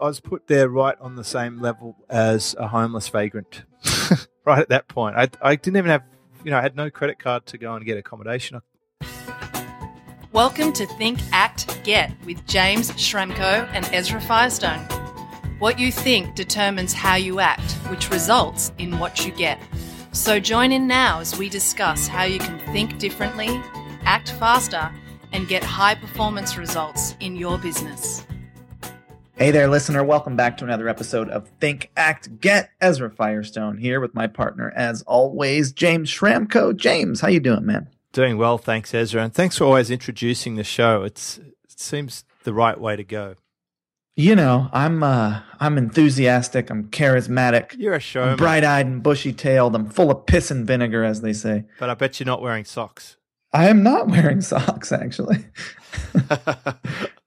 I was put there right on the same level as a homeless vagrant. right at that point, I, I didn't even have, you know, I had no credit card to go and get accommodation. Welcome to Think, Act, Get with James Schramko and Ezra Firestone. What you think determines how you act, which results in what you get. So join in now as we discuss how you can think differently, act faster, and get high performance results in your business. Hey there, listener. Welcome back to another episode of Think, Act, Get. Ezra Firestone here with my partner, as always, James Schramko. James, how you doing, man? Doing well, thanks, Ezra, and thanks for always introducing the show. It's it seems the right way to go. You know, I'm uh, I'm enthusiastic. I'm charismatic. You're a showman, bright-eyed and bushy-tailed. I'm full of piss and vinegar, as they say. But I bet you're not wearing socks. I am not wearing socks, actually.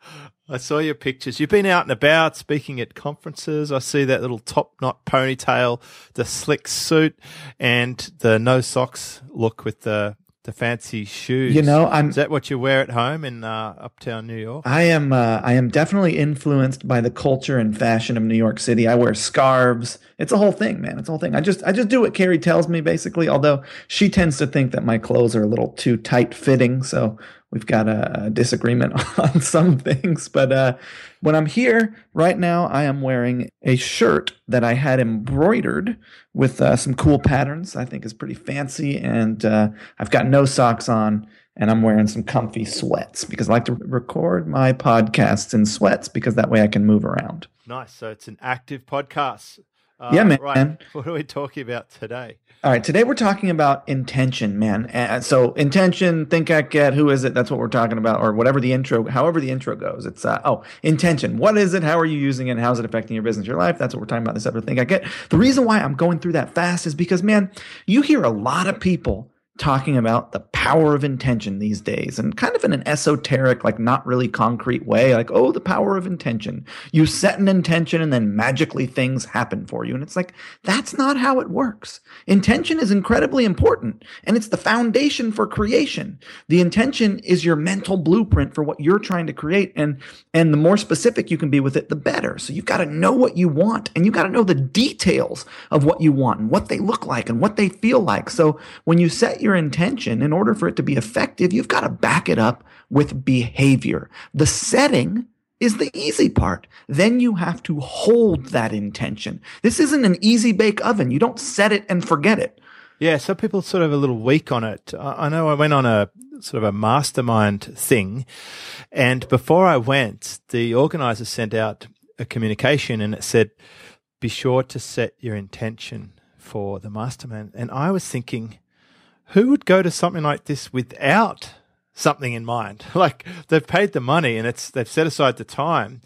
I saw your pictures. You've been out and about speaking at conferences. I see that little top knot ponytail, the slick suit, and the no socks look with the the fancy shoes. You know, I'm. Is that what you wear at home in uh, uptown New York? I am. Uh, I am definitely influenced by the culture and fashion of New York City. I wear scarves. It's a whole thing, man. It's a whole thing. I just, I just do what Carrie tells me, basically. Although she tends to think that my clothes are a little too tight fitting, so we've got a, disagreement on some things. But uh, when I'm here right now, I am wearing a shirt that I had embroidered with uh, some cool patterns. I think is pretty fancy, and uh, I've got no socks on. And I'm wearing some comfy sweats because I like to record my podcasts in sweats because that way I can move around. Nice. So it's an active podcast. Uh, yeah, man. Right. What are we talking about today? All right, today we're talking about intention, man. So intention, think, I get. Who is it? That's what we're talking about, or whatever the intro, however the intro goes. It's uh, oh, intention. What is it? How are you using it? How's it affecting your business, your life? That's what we're talking about this episode. Think, I get. The reason why I'm going through that fast is because, man, you hear a lot of people talking about the power of intention these days and kind of in an esoteric, like not really concrete way, like, oh, the power of intention. You set an intention and then magically things happen for you. And it's like, that's not how it works. Intention is incredibly important and it's the foundation for creation. The intention is your mental blueprint for what you're trying to create. And, and the more specific you can be with it, the better. So you've got to know what you want and you've got to know the details of what you want and what they look like and what they feel like. So when you set your intention, in order for it to be effective, you've got to back it up with behavior. The setting is the easy part. Then you have to hold that intention. This isn't an easy bake oven. You don't set it and forget it. Yeah, some people sort of a little weak on it. I know I went on a sort of a mastermind thing, and before I went, the organizer sent out a communication and it said, "Be sure to set your intention for the mastermind." And I was thinking, who would go to something like this without something in mind? Like they've paid the money and it's they've set aside the time.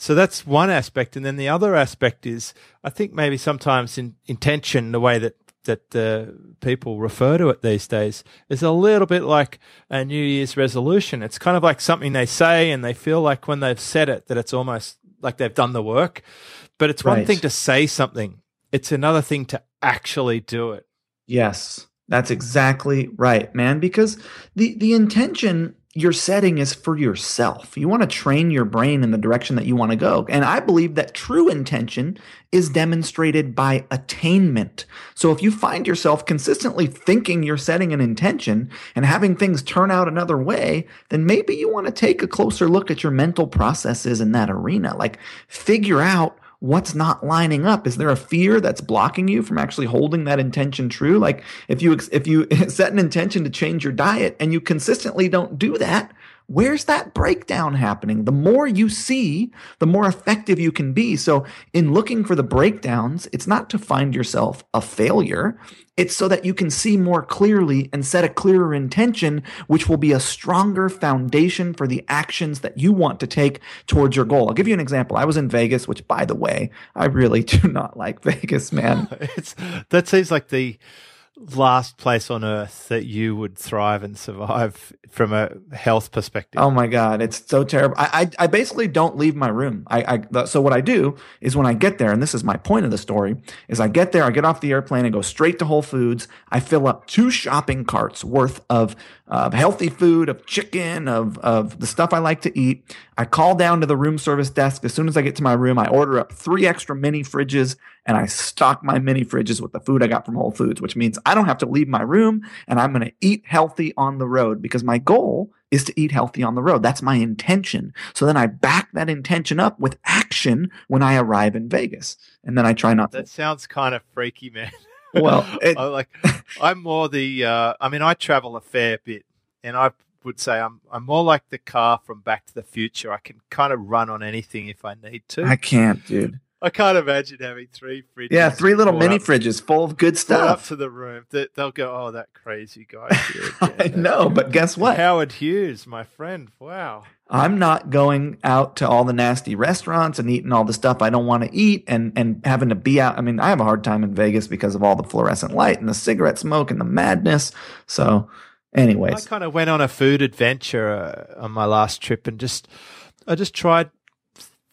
So that's one aspect, and then the other aspect is I think maybe sometimes in intention, the way that that uh, people refer to it these days is a little bit like a New Year's resolution. It's kind of like something they say, and they feel like when they've said it that it's almost like they've done the work. But it's right. one thing to say something; it's another thing to actually do it. Yes. That's exactly right, man, because the the intention you're setting is for yourself. You want to train your brain in the direction that you want to go. And I believe that true intention is demonstrated by attainment. So if you find yourself consistently thinking you're setting an intention and having things turn out another way, then maybe you want to take a closer look at your mental processes in that arena. Like figure out what's not lining up? Is there a fear that's blocking you from actually holding that intention true? Like if you if you set an intention to change your diet and you consistently don't do that Where's that breakdown happening? The more you see, the more effective you can be. So, in looking for the breakdowns, it's not to find yourself a failure. It's so that you can see more clearly and set a clearer intention, which will be a stronger foundation for the actions that you want to take towards your goal. I'll give you an example. I was in Vegas, which, by the way, I really do not like Vegas, man. it's that seems like the last place on earth that you would thrive and survive from a health perspective? Oh my God, it's so terrible. I, I, I basically don't leave my room. I, I, so what I do is when I get there, and this is my point of the story, is I get there, I get off the airplane and go straight to Whole Foods. I fill up two shopping carts worth of, of healthy food, of chicken, of, of the stuff I like to eat. I call down to the room service desk. As soon as I get to my room, I order up three extra mini fridges and I stock my mini fridges with the food I got from Whole Foods, which means I don't have to leave my room and I'm going to eat healthy on the road because my goal is to eat healthy on the road. That's my intention. So then I back that intention up with action when I arrive in Vegas. And then I try not to That sounds kind of freaky, man. Well, it- I like I'm more the uh, I mean I travel a fair bit and I would say I'm I'm more like the car from Back to the Future. I can kind of run on anything if I need to. I can't, dude. I can't imagine having three fridges. Yeah, three little mini up- fridges full of good brought up stuff. to the room. They- They'll go, oh, that crazy guy. here I know, but guess what? Howard Hughes, my friend. Wow. I'm not going out to all the nasty restaurants and eating all the stuff I don't want to eat and and having to be out. I mean, I have a hard time in Vegas because of all the fluorescent light and the cigarette smoke and the madness. So, anyways. I kind of went on a food adventure uh, on my last trip and just I just tried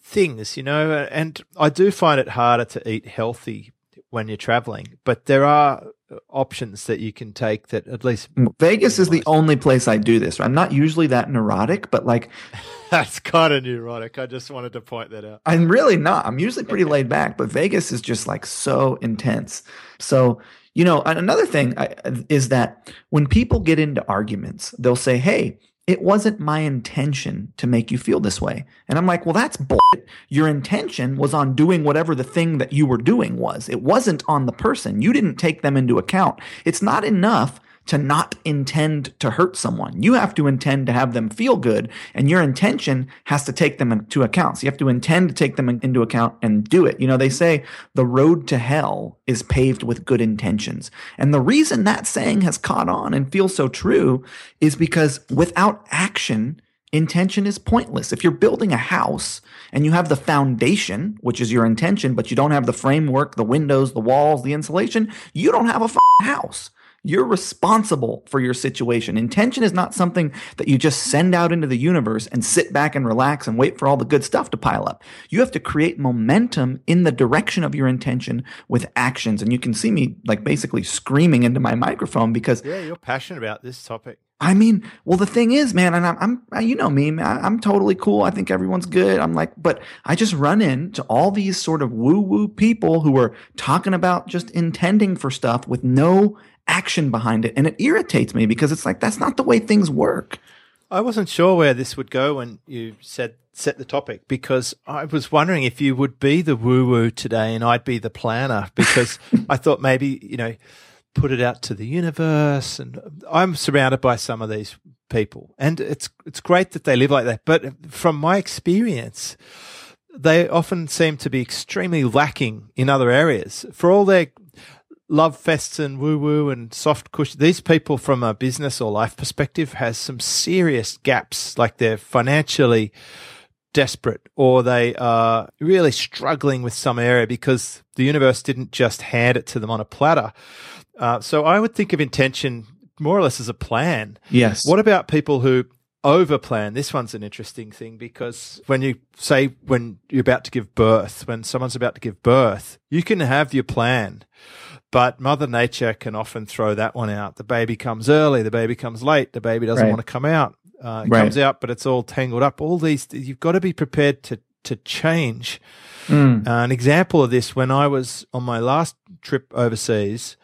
things, you know, and I do find it harder to eat healthy when you're traveling, but there are Uh, options that you can take that at least Vegas is the only place I do this. I'm not usually that neurotic, but like that's kind of neurotic. I just wanted to point that out. I'm really not. I'm usually pretty laid back, but Vegas is just like so intense. So, you know, another thing I, is that when people get into arguments, they'll say, Hey, it wasn't my intention to make you feel this way. And I'm like, well, that's bullshit. Your intention was on doing whatever the thing that you were doing was. It wasn't on the person. You didn't take them into account. It's not enough to not intend to hurt someone. You have to intend to have them feel good, and your intention has to take them into account. So you have to intend to take them into account and do it. You know, they say the road to hell is paved with good intentions. And the reason that saying has caught on and feels so true is because without action, intention is pointless. If you're building a house and you have the foundation, which is your intention, but you don't have the framework, the windows, the walls, the insulation, you don't have a house. You're responsible for your situation. Intention is not something that you just send out into the universe and sit back and relax and wait for all the good stuff to pile up. You have to create momentum in the direction of your intention with actions. And you can see me like basically screaming into my microphone because Yeah, you're passionate about this topic. I mean, well, the thing is, man, and I'm, I'm you know me, man, I'm totally cool. I think everyone's good. I'm like, but I just run into all these sort of woo woo people who are talking about just intending for stuff with no action behind it. And it irritates me because it's like, that's not the way things work. I wasn't sure where this would go when you said set the topic because I was wondering if you would be the woo woo today and I'd be the planner because I thought maybe, you know, put it out to the universe and I'm surrounded by some of these people and it's it's great that they live like that but from my experience they often seem to be extremely lacking in other areas for all their love fests and woo woo and soft cushion. These people, from a business or life perspective, has some serious gaps. Like they're financially desperate, or they are really struggling with some area because the universe didn't just hand it to them on a platter. Uh, so I would think of intention more or less as a plan. Yes. What about people who overplan? This one's an interesting thing because when you say when you're about to give birth, when someone's about to give birth, you can have your plan, but Mother Nature can often throw that one out. The baby comes early, the baby comes late, the baby doesn't Right. want to come out. Uh, it Right. comes out, but it's all tangled up. All these, you've got to be prepared to to change. Mm. Uh, an example of this, when I was on my last trip overseas,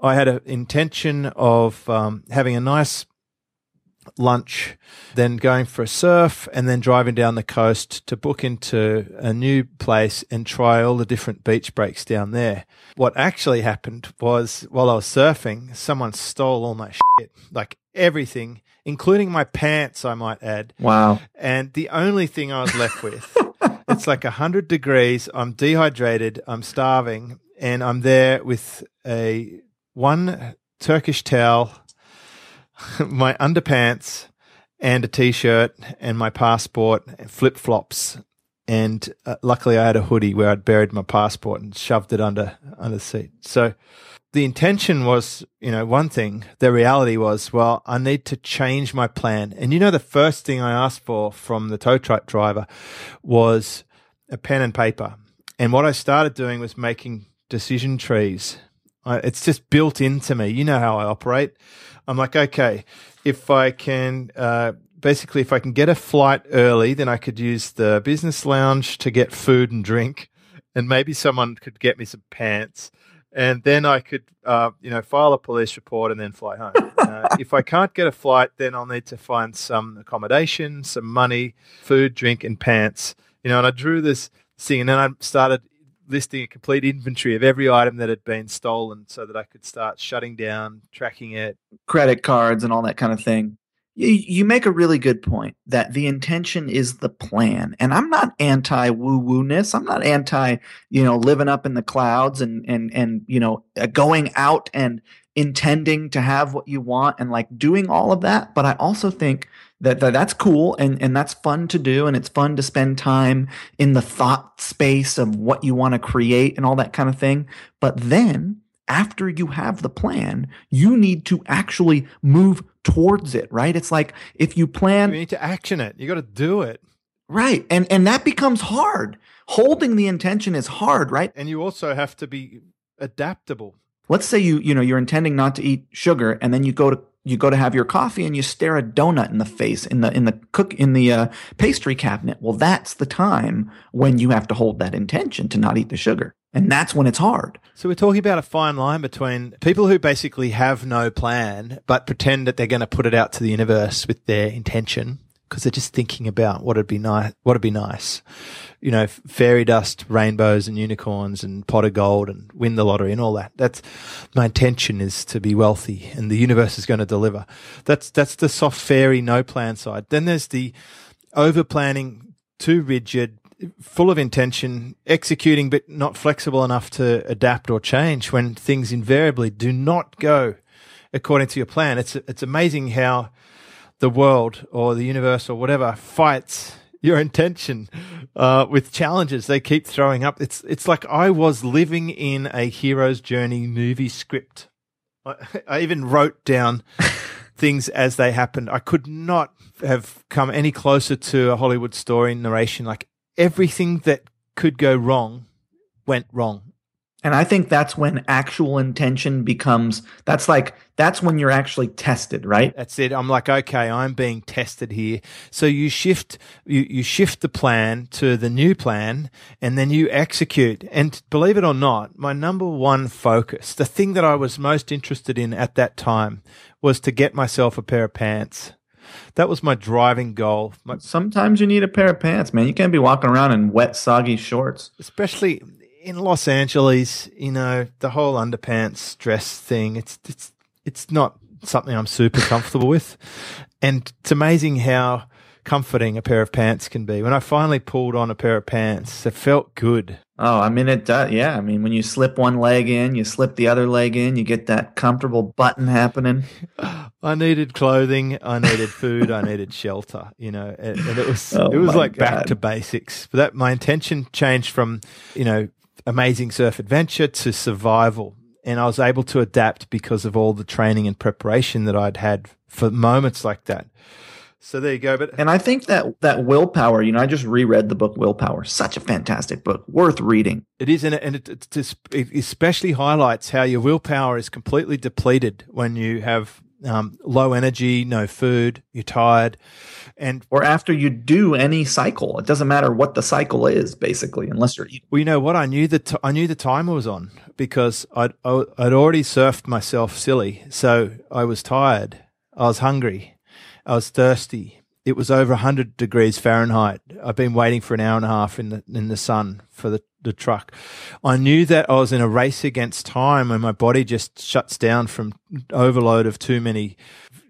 I had an intention of um, having a nice lunch, then going for a surf, and then driving down the coast to book into a new place and try all the different beach breaks down there. What actually happened was while I was surfing, someone stole all my shit, like everything, including my pants, I might add. Wow. And the only thing I was left with, it's like 100 degrees. I'm dehydrated. I'm starving. And I'm there with a one Turkish towel, my underpants, and a t shirt, and my passport, and flip flops. And uh, luckily, I had a hoodie where I'd buried my passport and shoved it under under the seat. So the intention was, you know, one thing. The reality was, well, I need to change my plan. And you know, the first thing I asked for from the tow truck driver was a pen and paper. And what I started doing was making decision trees. I, it's just built into me. You know how I operate. I'm like, okay, if I can uh, basically if I can get a flight early, then I could use the business lounge to get food and drink, and maybe someone could get me some pants, and then I could, uh, you know, file a police report and then fly home. uh, if I can't get a flight, then I'll need to find some accommodation, some money, food, drink, and pants. You know, and I drew this thing, and then I started listing a complete inventory of every item that had been stolen so that I could start shutting down, tracking it. Credit cards and all that kind of thing. You, you make a really good point that the intention is the plan. And I'm not anti woo woo ness. I'm not anti, you know, living up in the clouds and, and, and, you know, uh, going out and intending to have what you want and like doing all of that. But I also think that, that that's cool and, and that's fun to do. And it's fun to spend time in the thought space of what you want to create and all that kind of thing. But then after you have the plan, you need to actually move towards it, right? It's like if you plan You need to action it. You got to do it. Right. And and that becomes hard. Holding the intention is hard, right? And you also have to be adaptable. Let's say you, you know, you're intending not to eat sugar and then you go to you go to have your coffee and you stare a donut in the face in the in the cook in the uh, pastry cabinet. Well, that's the time when you have to hold that intention to not eat the sugar. And that's when it's hard. So we're talking about a fine line between people who basically have no plan but pretend that they're going to put it out to the universe with their intention because they're just thinking about what'd be nice, what'd be nice, you know, fairy dust, rainbows and unicorns and pot of gold and win the lottery and all that. That's my intention is to be wealthy and the universe is going to deliver. That's, that's the soft fairy no plan side. Then there's the over planning, too rigid, full of intention, executing but not flexible enough to adapt or change when things invariably do not go according to your plan. It's, it's amazing how, the world or the universe or whatever fights your intention uh, with challenges they keep throwing up. It's it's like I was living in a hero's journey movie script. I, I even wrote down things as they happened. I could not have come any closer to a Hollywood story narration. Like everything that could go wrong went wrong. And I think that's when actual intention becomes that's like that's when you're actually tested, right? That's it. I'm like, okay, I'm being tested here. So you shift you, you shift the plan to the new plan and then you execute. And believe it or not, my number one focus, the thing that I was most interested in at that time was to get myself a pair of pants. That was my driving goal. My, Sometimes you need a pair of pants, man. You can't be walking around in wet, soggy shorts. especially in Los Angeles, you know, the whole underpants dress thing, it's it's it's not something I'm super comfortable with. And it's amazing how comforting a pair of pants can be. When I finally pulled on a pair of pants, it felt good. Oh, I mean it does. Yeah, I mean when you slip one leg in, you slip the other leg in, you get that comfortable button happening. I needed clothing, I needed food, I needed shelter, you know, and, and it was Oh it was like back to basics. But that my intention changed from, you know, amazing surf adventure to survival. And I was able to adapt because of all the training and preparation that I'd had for moments like that. So there you go. But And I think that that willpower, you know, I just reread the book Willpower. Such a fantastic book, worth reading. It is, and it, and it, it, it especially highlights how your willpower is completely depleted when you have um, low energy, no food, you're tired, and Or after you do any cycle, it doesn't matter what the cycle is, basically, unless you're eating. well, you know what? I knew that I knew the timer was on because I'd I'd already surfed myself silly, so I was tired, I was hungry, I was thirsty. It was over 100 degrees Fahrenheit. I've been waiting for an hour and a half in the in the sun for the, the truck. I knew that I was in a race against time and my body just shuts down from overload of too many,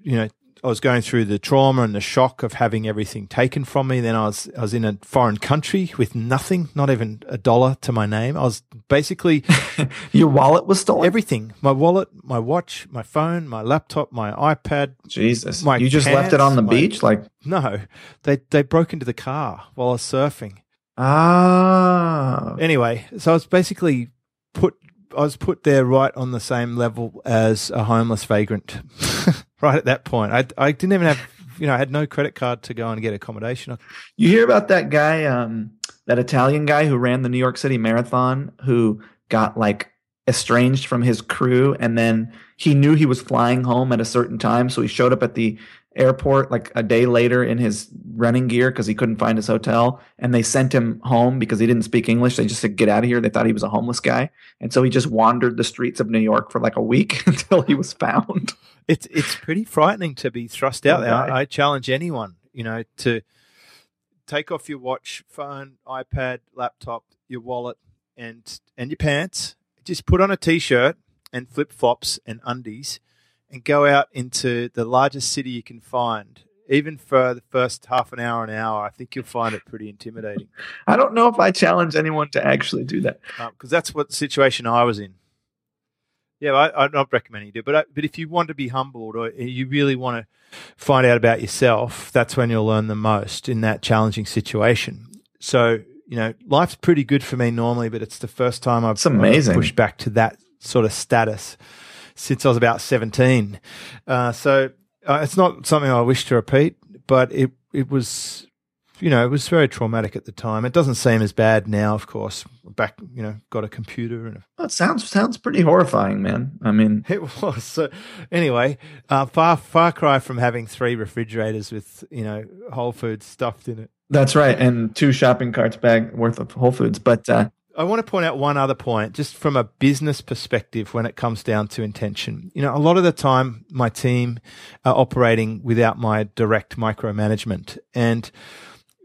you know, I was going through the trauma and the shock of having everything taken from me. Then I was I was in a foreign country with nothing, not even a dollar to my name. I was basically Your wallet was stolen. everything: my wallet, my watch, my phone, my laptop, my iPad. Jesus, my you just left it on the my- beach, like No, they they broke into the car while I was surfing. ah. Anyway, so I was basically put. I was put there right on the same level as a homeless vagrant. right at that point, I I didn't even have. You know, I had no credit card to go and get accommodation. You hear about that guy, um, that Italian guy who ran the New York City Marathon, who got like estranged from his crew, and then he knew he was flying home at a certain time, so he showed up at the airport like a day later in his running gear because he couldn't find his hotel and they sent him home because he didn't speak english. They just said get out of here. They thought he was a homeless guy. And so he just wandered the streets of new york for like a week until he was found. It's it's pretty frightening to be thrust out there. I, I challenge anyone you know to take off your watch phone ipad laptop your wallet and and your pants. Just put on a t-shirt and flip-flops and undies and go out into the largest city you can find even for the first half an hour an hour i think you'll find it pretty intimidating i don't know if i challenge anyone to actually do that uh, because that's what the situation I was in. Yeah, I, I'm not recommending you do, but I, but if you want to be humbled or you really want to find out about yourself, that's when you'll learn the most in that challenging situation. So you know, life's pretty good for me normally, but it's the first time I've, It's amazing. I've pushed back to that sort of status since I was about 17. Uh, so uh, it's not something I wish to repeat, but it it was you know, it was very traumatic at the time. It doesn't seem as bad now, of course. Back, you know, got a computer and a Well, it sounds sounds pretty horrifying man i mean it was so. Anyway, uh, far far cry from having three refrigerators with you know Whole Foods stuffed in it. that's right and two shopping carts bag worth of whole foods but uh I want to point out one other point, just from a business perspective, when it comes down to intention. You know, a lot of the time, my team are operating without my direct micromanagement, and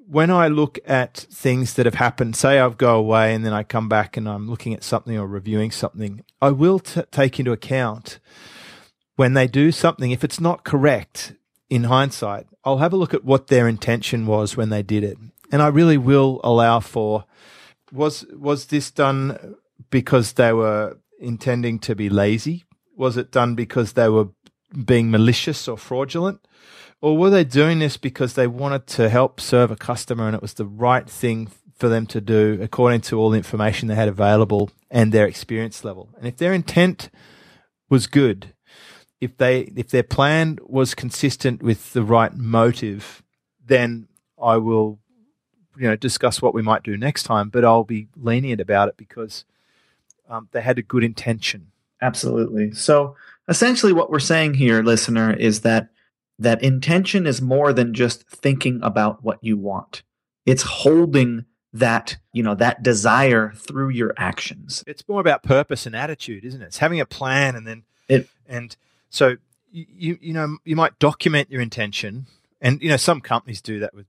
when I look at things that have happened, say I go away and then I come back and I'm looking at something or reviewing something, I will t- take into account when they do something, if it's not correct in hindsight, I'll have a look at what their intention was when they did it. And I really will allow for was was this done because they were intending to be lazy? Was it done because they were being malicious or fraudulent? Or were they doing this because they wanted to help serve a customer and it was the right thing for them to do according to all the information they had available and their experience level? And if their intent was good, if they if their plan was consistent with the right motive, then I will you know discuss what we might do next time. But I'll be lenient about it because um, they had a good intention. Absolutely. So essentially what we're saying here, listener, is that that intention is more than just thinking about what you want. It's holding that, you know, that desire through your actions. It's more about purpose and attitude, isn't it? It's having a plan and then It- and so you you, you know you might document your intention, and you know some companies do that with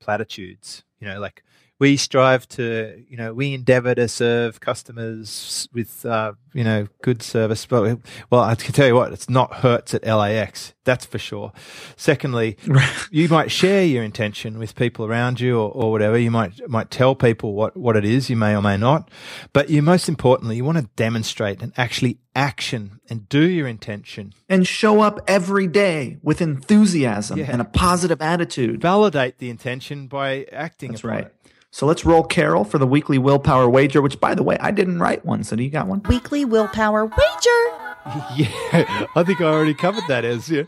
platitudes. You know, like we strive to, you know, we endeavor to serve customers with, uh, you know, good service. But well, I can tell you what, it's not Hertz at LAX. That's for sure. Secondly, you might share your intention with people around you or, or whatever. You might might tell people what, what it is. You may or may not. But you most importantly, you want to demonstrate and actually action and do your intention. and show up every day with enthusiasm Yeah. and a positive attitude. Validate the intention by acting. That's upon right. it. So let's roll Carol for the weekly willpower wager, which by the way, I didn't write one. So do you got one? Weekly willpower wager. Yeah, I think I already covered that as yeah.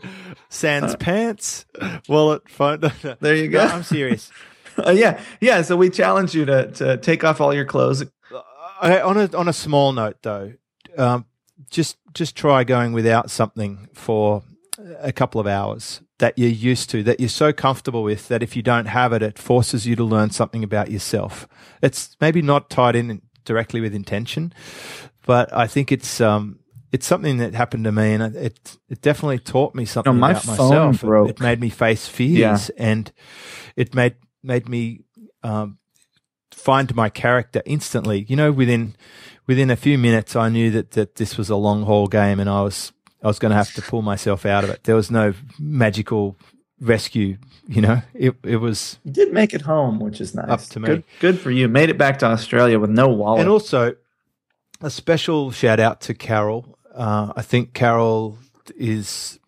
Sans pants, wallet, phone. There you go. No, I'm serious. Uh, yeah. Yeah. So we challenge you to, to take off all your clothes. Okay, on a on a small note though, um, just just try going without something for a couple of hours that you're used to, that you're so comfortable with that if you don't have it, it forces you to learn something about yourself. It's maybe not tied in directly with intention, but I think it's um it's something that happened to me, and it it definitely taught me something my about myself. It- broke. It, made me face fears, and it made made me um, find my character instantly. You know, within within a few minutes, I knew that that this was a long haul game, and I was I was going to have to pull myself out of it. There was no magical rescue. You know, it it was, You did make it home, which is nice. Up to me. Good, good for you. Made it back to Australia with no wallet. and also a special shout out to Carol. Uh, I think Carol is.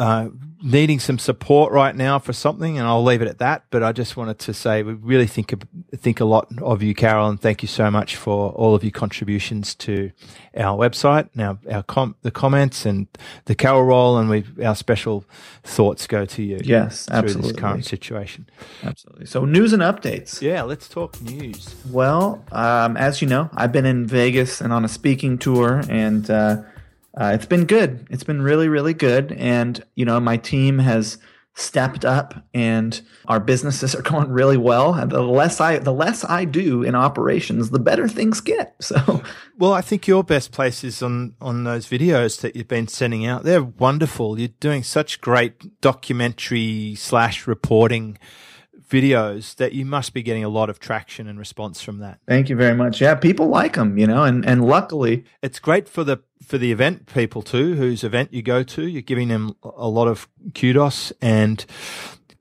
Uh, needing some support right now for something, and I'll leave it at that. But I just wanted to say we really think think a lot of you, Carol, and thank you so much for all of your contributions to our website, now our com- the comments and the Carol roll, and we our special thoughts go to you. Yes, through absolutely. this current situation. Absolutely. So news and updates. Yeah, let's talk news. Well, um, as you know, I've been in Vegas and on a speaking tour, and uh, uh, it's been good. It's been really, really good. And you know, my team has stepped up and our businesses are going really well. And the less I the less I do in operations, the better things get. So Well, I think your best place is on on those videos that you've been sending out. They're wonderful. You're doing such great documentary slash reporting videos that you must be getting a lot of traction and response from that. Thank you very much. Yeah, people like them, you know, and and luckily it's great for the for the event people too, whose event you go to. You're giving them a lot of kudos and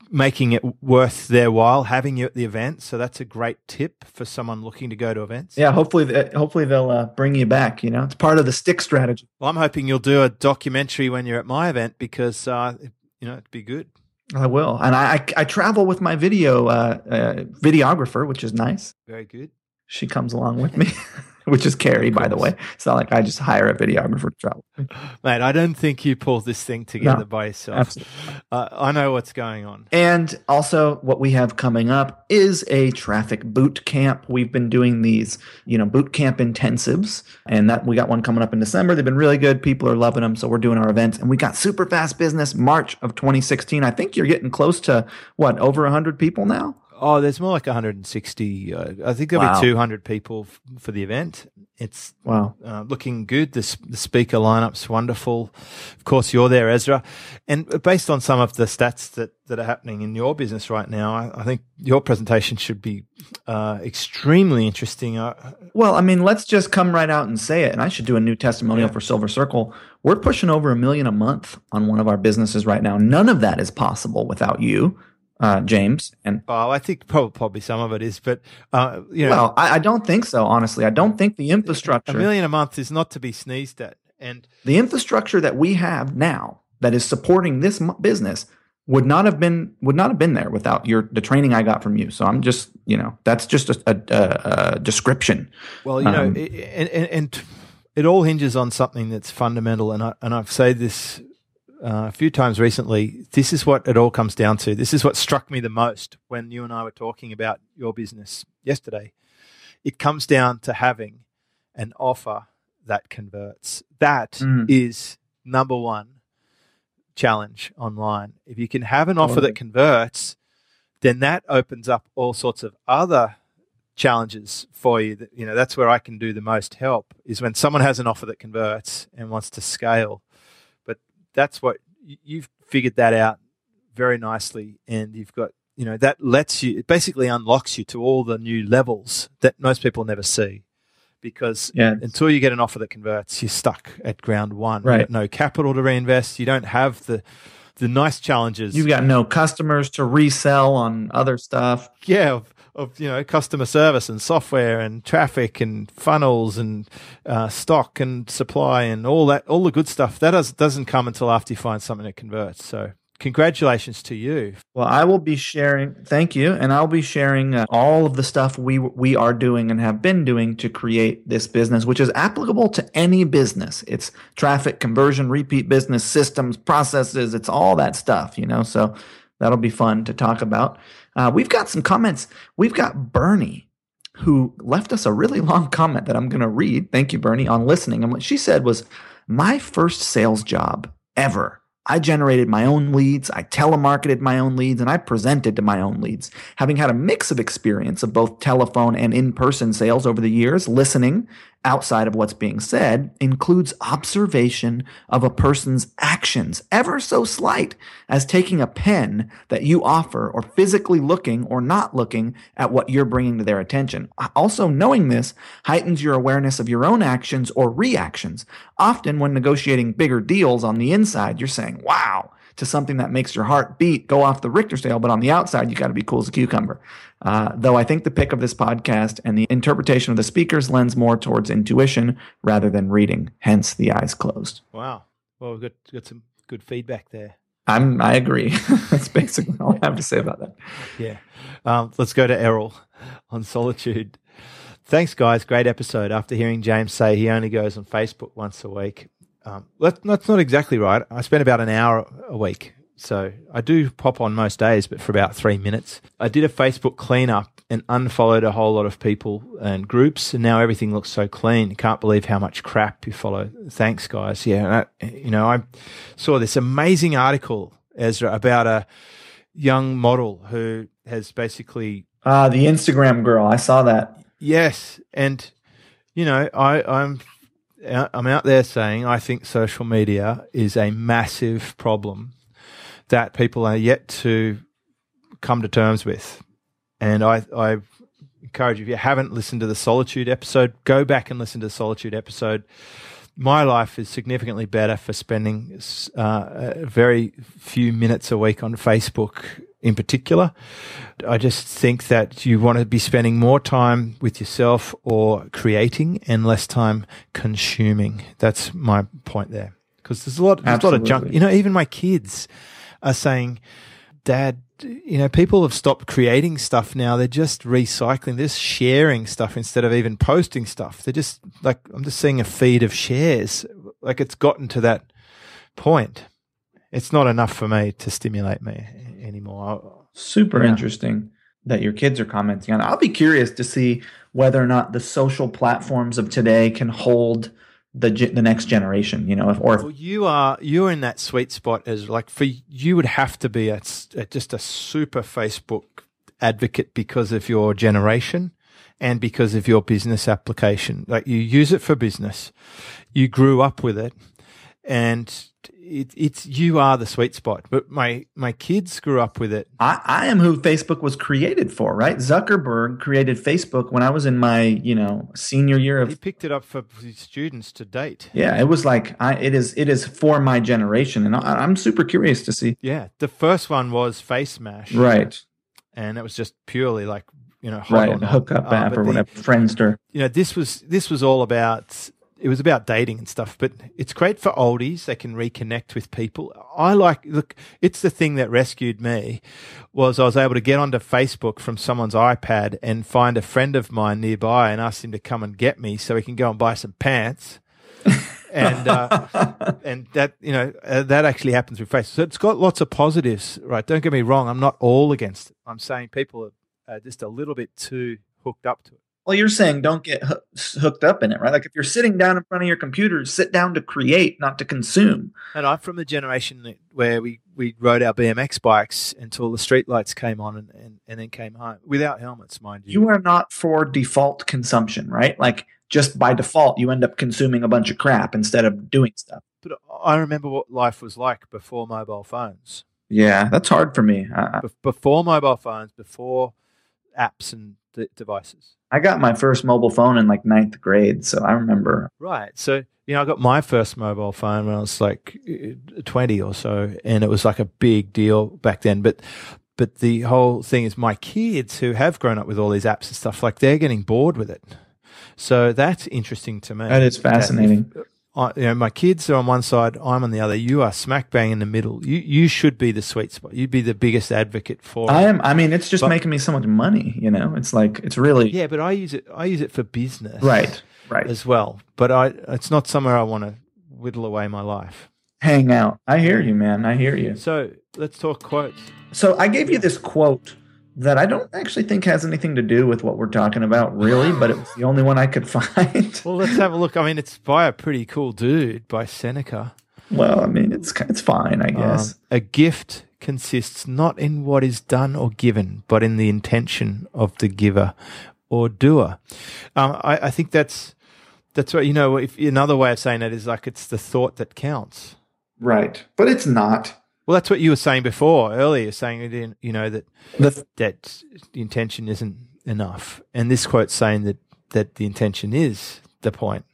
making it worth their while having you at the event. So that's a great tip for someone looking to go to events. Yeah, hopefully, hopefully they'll uh, bring you back. You know, it's part of the stick strategy. Well, I'm hoping you'll do a documentary when you're at my event because uh, you know it'd be good. I will, and I I, I travel with my video uh, uh, videographer, which is nice. Very good. She comes along with me. which is Carrie, by the way. It's not like I just hire a videographer to travel. Mate, I don't think you pulled this thing together no, by yourself. Uh, I know what's going on. And also, what we have coming up is a traffic boot camp. We've been doing these, you know, boot camp intensives, and that we got one coming up in December. They've been really good. People are loving them, so we're doing our events. And we got super fast business March of 2016. I think you're getting close to what over 100 people now. Oh, there's more like 160. Uh, I think there'll wow. be 200 people f- for the event. It's wow, uh, looking good. The, the speaker lineup's wonderful. Of course, you're there, Ezra. And based on some of the stats that, that are happening in your business right now, I, I think your presentation should be uh, extremely interesting. Uh, well, I mean, let's just come right out and say it. And I should do a new testimonial yeah. for Silver Circle. We're pushing over a million a month on one of our businesses right now. None of that is possible without you uh, James. And oh, I think probably, probably some of it is, but uh, you know, well, I, I, don't think so. Honestly, I don't think the infrastructure a million a month is not to be sneezed at, and the infrastructure that we have now that is supporting this business would not have been would not have been there without your the training I got from you. So I'm just you know that's just a, a, a description. Well, you um, know, and, and, and it all hinges on something that's fundamental, and I and I've said this uh, a few times recently, this is what it all comes down to. This is what struck me the most when you and I were talking about your business yesterday. It comes down to having an offer that converts. That mm. is number one challenge online. If you can have an offer that converts, then that opens up all sorts of other challenges for you. That, you know, that's where I can do the most help is when someone has an offer that converts and wants to scale that's what you've figured that out very nicely, and you've got you know that lets you it basically unlocks you to all the new levels that most people never see because yeah. until you get an offer that converts you're stuck at ground one. Right. No capital to reinvest. You don't have the the nice challenges. You've got no customers to resell on other stuff. Yeah of you know customer service and software and traffic and funnels and uh, stock and supply and all that all the good stuff. That does, doesn't come until after you find something that converts so congratulations to you well i will be sharing thank you and i'll be sharing uh, all of the stuff we we are doing and have been doing to create this business which is applicable to any business it's traffic conversion repeat business systems processes it's all that stuff you know so that'll be fun to talk about uh, we've got some comments. We've got Bernie who left us a really long comment that I'm going to read. Thank you, Bernie, on listening. And what she said was, My first sales job ever I generated my own leads, I telemarketed my own leads, and I presented to my own leads. Having had a mix of experience of both telephone and in person sales over the years, listening outside of what's being said includes observation of a person's actions, ever so slight as taking a pen that you offer or physically looking or not looking at what you're bringing to their attention. Also, knowing this heightens your awareness of your own actions or reactions. Often, when negotiating bigger deals on the inside, you're saying, wow, to something that makes your heart beat, go off the Richter scale. But on the outside, you got to be cool as a cucumber. Uh, though I think the pick of this podcast and the interpretation of the speakers lends more towards intuition rather than reading, hence the eyes closed. Wow. Well, we got, got some good feedback there. I'm, I agree. That's basically all I have to say about that. Yeah. Um, let's go to Errol on solitude. Thanks, guys. Great episode. After hearing James say he only goes on Facebook once a week, um, that's not exactly right. I spend about an hour a week. So I do pop on most days, but for about three minutes. I did a Facebook cleanup and unfollowed a whole lot of people and groups, and now everything looks so clean. Can't believe how much crap you follow. Thanks, guys. Yeah, you know, I saw this amazing article Ezra, about a young model who has basically Ah, the Instagram girl. I saw that. yes, and you know, I, I'm I'm out there saying I think social media is a massive problem that people are yet to come to terms with, and I I encourage you if you haven't listened to the solitude episode, go back and listen to the solitude episode. My life is significantly better for spending uh, a very few minutes a week on Facebook in particular. I just think that you want to be spending more time with yourself or creating and less time consuming. That's my point there. Because there's a lot, there's a lot of junk. You know, even my kids are saying, Dad, you know, people have stopped creating stuff now. They're just recycling, they're just sharing stuff instead of even posting stuff. They're just like, I'm just seeing a feed of shares. Like it's gotten to that point. It's not enough for me to stimulate me anymore. Super Yeah. interesting that your kids are commenting on. I'll be curious to see whether or not the social platforms of today can hold the the next generation. You know, if, or if Well, you are you're in that sweet spot as like for you would have to be a, a- just a super Facebook advocate because of your generation and because of your business application. Like you use it for business, you grew up with it, and it, it's you are the sweet spot. But my my kids grew up with it. I, I am who Facebook was created for, right? Zuckerberg created Facebook when I was in my, you know, senior year of. He picked it up for students to date. yeah. It was like I, it is it is for my generation, and I, I'm super curious to see. Yeah, the first one was Face Mash, Right, and it was just purely like you know right. or A not. hookup Uh, app or the- whatever, Friendster. you know this was this was all about it was about dating and stuff but it's great for oldies they can reconnect with people i like look it's the thing that rescued me was i was able to get onto facebook from someone's ipad and find a friend of mine nearby and ask him to come and get me so we can go and buy some pants and uh, and that you know uh, that actually happens with Facebook. So it's got lots of positives, right? Don't get me wrong. I'm not all against it. I'm saying people are uh, just a little bit too hooked up to it. Well, you're saying don't get hooked up in it, right? Like if you're sitting down in front of your computer, sit down to create, not to consume. And I'm from the generation that- where we, we rode our BMX bikes until the streetlights came on and, and, and then came home without helmets, mind you. You are not for default consumption, right? Like just by default, you end up consuming a bunch of crap instead of doing stuff. but I remember what life was like before mobile phones. Yeah, that's hard for me. Be- before mobile phones, before apps and d- devices. I got my first mobile phone in like ninth grade, so I remember. Right. So, you know, I got my first mobile phone when I was like uh, 20 or so, and it was like a big deal back then. But, but the whole thing is my kids who have grown up with all these apps and stuff, like they're getting bored with it. So that's interesting to me. That is fascinating. if- I, you know, my kids are on one side, I'm on the other. You are smack bang in the middle. You you should be the sweet spot. You'd be the biggest advocate for. I it. am. I mean, it's just But- making me so much money. You know, it's like it's really Yeah, but I use it. I use it for business. right, right. as well. But I, it's not somewhere I want to whittle away my life. Hang out. I hear you, man. I hear you. So let's talk quotes. So I gave you this quote that I don't actually think has anything to do with what we're talking about, really, but it was the only one I could find. Well, let's have a look. I mean, it's by a pretty cool dude, by Seneca. Well, I mean, it's it's fine, I guess. Um, a gift consists not in what is done or given, but in the intention of the giver or doer. Um, I, I think that's that's what you know. If another way of saying that is like it's the thought that counts. right, but it's not. Well, that's what you were saying before earlier, saying you know that The that the intention isn't enough. And this quote's saying that, that the intention is the point.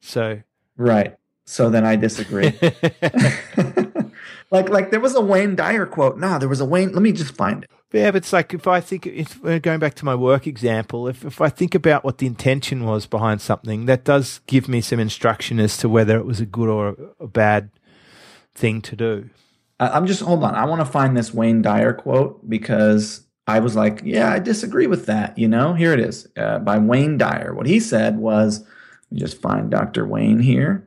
So, right. So then I disagree. like like there was a Wayne Dyer quote. No, there was a Wayne. Let me just find it. yeah, but it's like if I think, if we're going back to my work example, if, if I think about what the intention was behind something, that does give me some instruction as to whether it was a good or a, a bad thing to do. I'm just hold on. I want to find this Wayne Dyer quote because I was like, yeah, I disagree with that. You know, here it is uh, by Wayne Dyer. What he said was, let me just find Dr. Wayne here.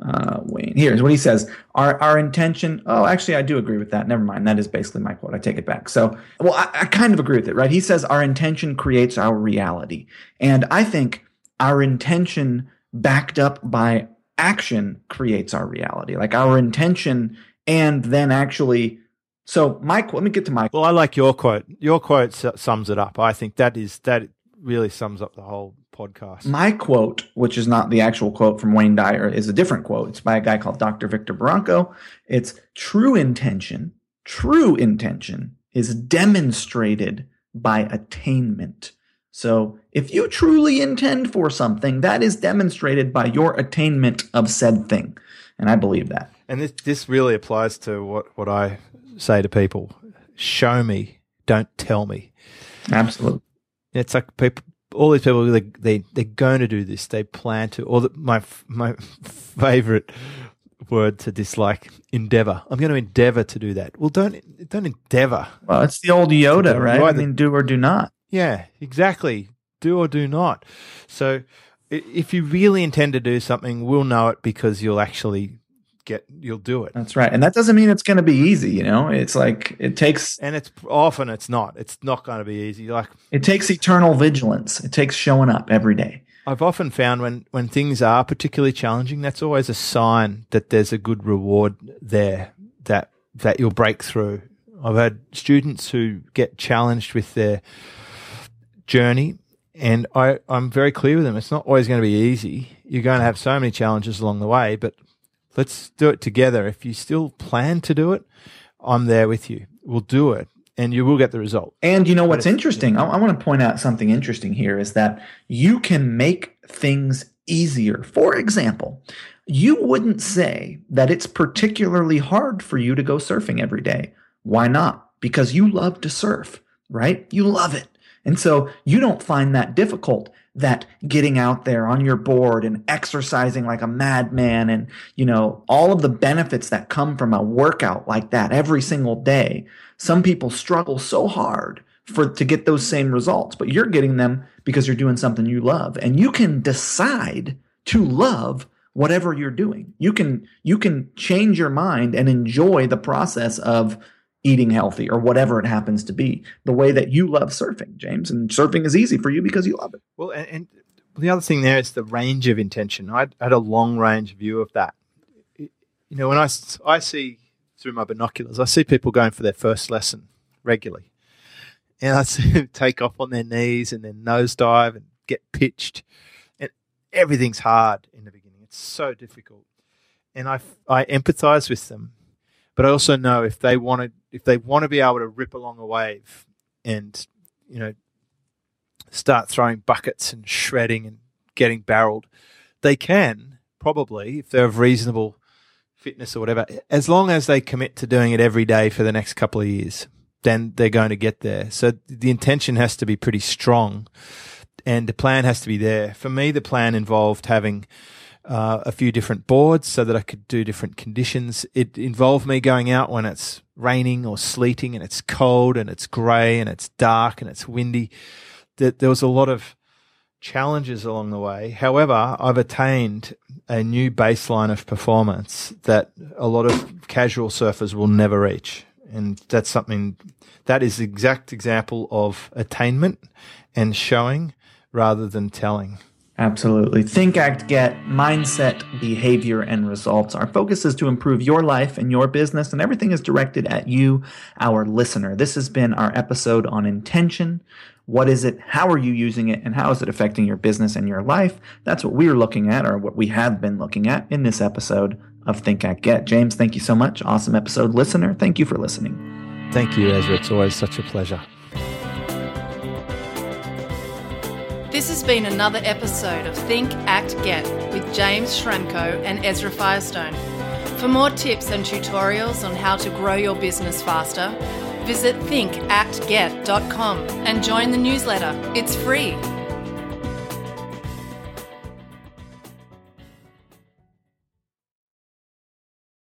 Uh, Wayne, here's what he says. Our our intention. Oh, actually, I do agree with that. Never mind. That is basically my quote. I take it back. So, well, I, I kind of agree with it, right? He says our intention creates our reality, and I think our intention backed up by action creates our reality. Like our intention and then actually So, Mike, let me get to mike Well, I like your quote. Your quote sums it up. I think that is that really sums up the whole podcast. My quote, which is not the actual quote from Wayne Dyer, is a different quote. It's by a guy called Dr. Victor Branco. It's true intention, true intention is demonstrated by attainment. So if you truly intend for something, that is demonstrated by your attainment of said thing. And I believe that. And this, this really applies to what, what I say to people show me, don't tell me. Absolutely. It's like people, all these people, they, they, they're going to do this. They plan to, or the, my, my favorite word to dislike endeavor. I'm going to endeavor to do that. Well, don't, don't endeavor. Well, it's the old Yoda, right? I mean, do or do not. Yeah, exactly. Do or do not. So if you really intend to do something, we'll know it because you'll actually get you'll do it. That's right. And that doesn't mean it's going to be easy, you know? It's like it takes And it's often it's not. It's not going to be easy. Like it takes eternal vigilance. It takes showing up every day. I've often found when when things are particularly challenging, that's always a sign that there's a good reward there that that you'll break through. I've had students who get challenged with their journey. And I, I'm very clear with them. It's not always going to be easy. You're going to have so many challenges along the way, but let's do it together. If you still plan to do it, I'm there with you. We'll do it and you will get the result. And you know what's interesting? I, I want to point out something interesting here is that you can make things easier. For example, you wouldn't say that it's particularly hard for you to go surfing every day. Why not? Because you love to surf, right? You love it. And so you don't find that difficult that getting out there on your board and exercising like a madman and, you know, all of the benefits that come from a workout like that every single day. Some people struggle so hard for to get those same results, but you're getting them because you're doing something you love and you can decide to love whatever you're doing. You can you can change your mind and enjoy the process of eating healthy or whatever it happens to be the way that you love surfing james. And surfing is easy for you because you love it. Well and, and the other thing there is the range of intention. I had a long range view of that. You know when i, I see through my binoculars i see people going for their first lesson regularly. And i see them take off on their knees and then nosedive and get pitched. And everything's hard in the beginning. It's so difficult. And i, I empathize with them but I also know if they want to, if they want to be able to rip along a wave and, you know, start throwing buckets and shredding and getting barreled, they can probably, if they're of reasonable fitness or whatever, as long as they commit to doing it every day for the next couple of years, then they're going to get there. So the intention has to be pretty strong and the plan has to be there. For me, the plan involved having uh, a few different boards so that I could do different conditions. It involved me going out when it's raining or sleeting and it's cold and it's grey and it's dark and it's windy. That there was a lot of challenges along the way. However, I've attained a new baseline of performance that a lot of casual surfers will never reach. And that's something that is the exact example of attainment and showing rather than telling. Absolutely. Think, act, get, mindset, behavior, and results. Our focus is to improve your life and your business, and everything is directed at you, our listener. This has been our episode on intention. What is it? How are you using it? And how is it affecting your business and your life? That's what we're looking at, or what we have been looking at in this episode of Think, Act, Get. James, thank you so much. Awesome episode, listener. Thank you for listening. Thank you, Ezra. It's always such a pleasure. This has been another episode of Think, Act, Get with James Schramko and Ezra Firestone. For more tips and tutorials on how to grow your business faster, visit thinkactget.com and join the newsletter. It's free.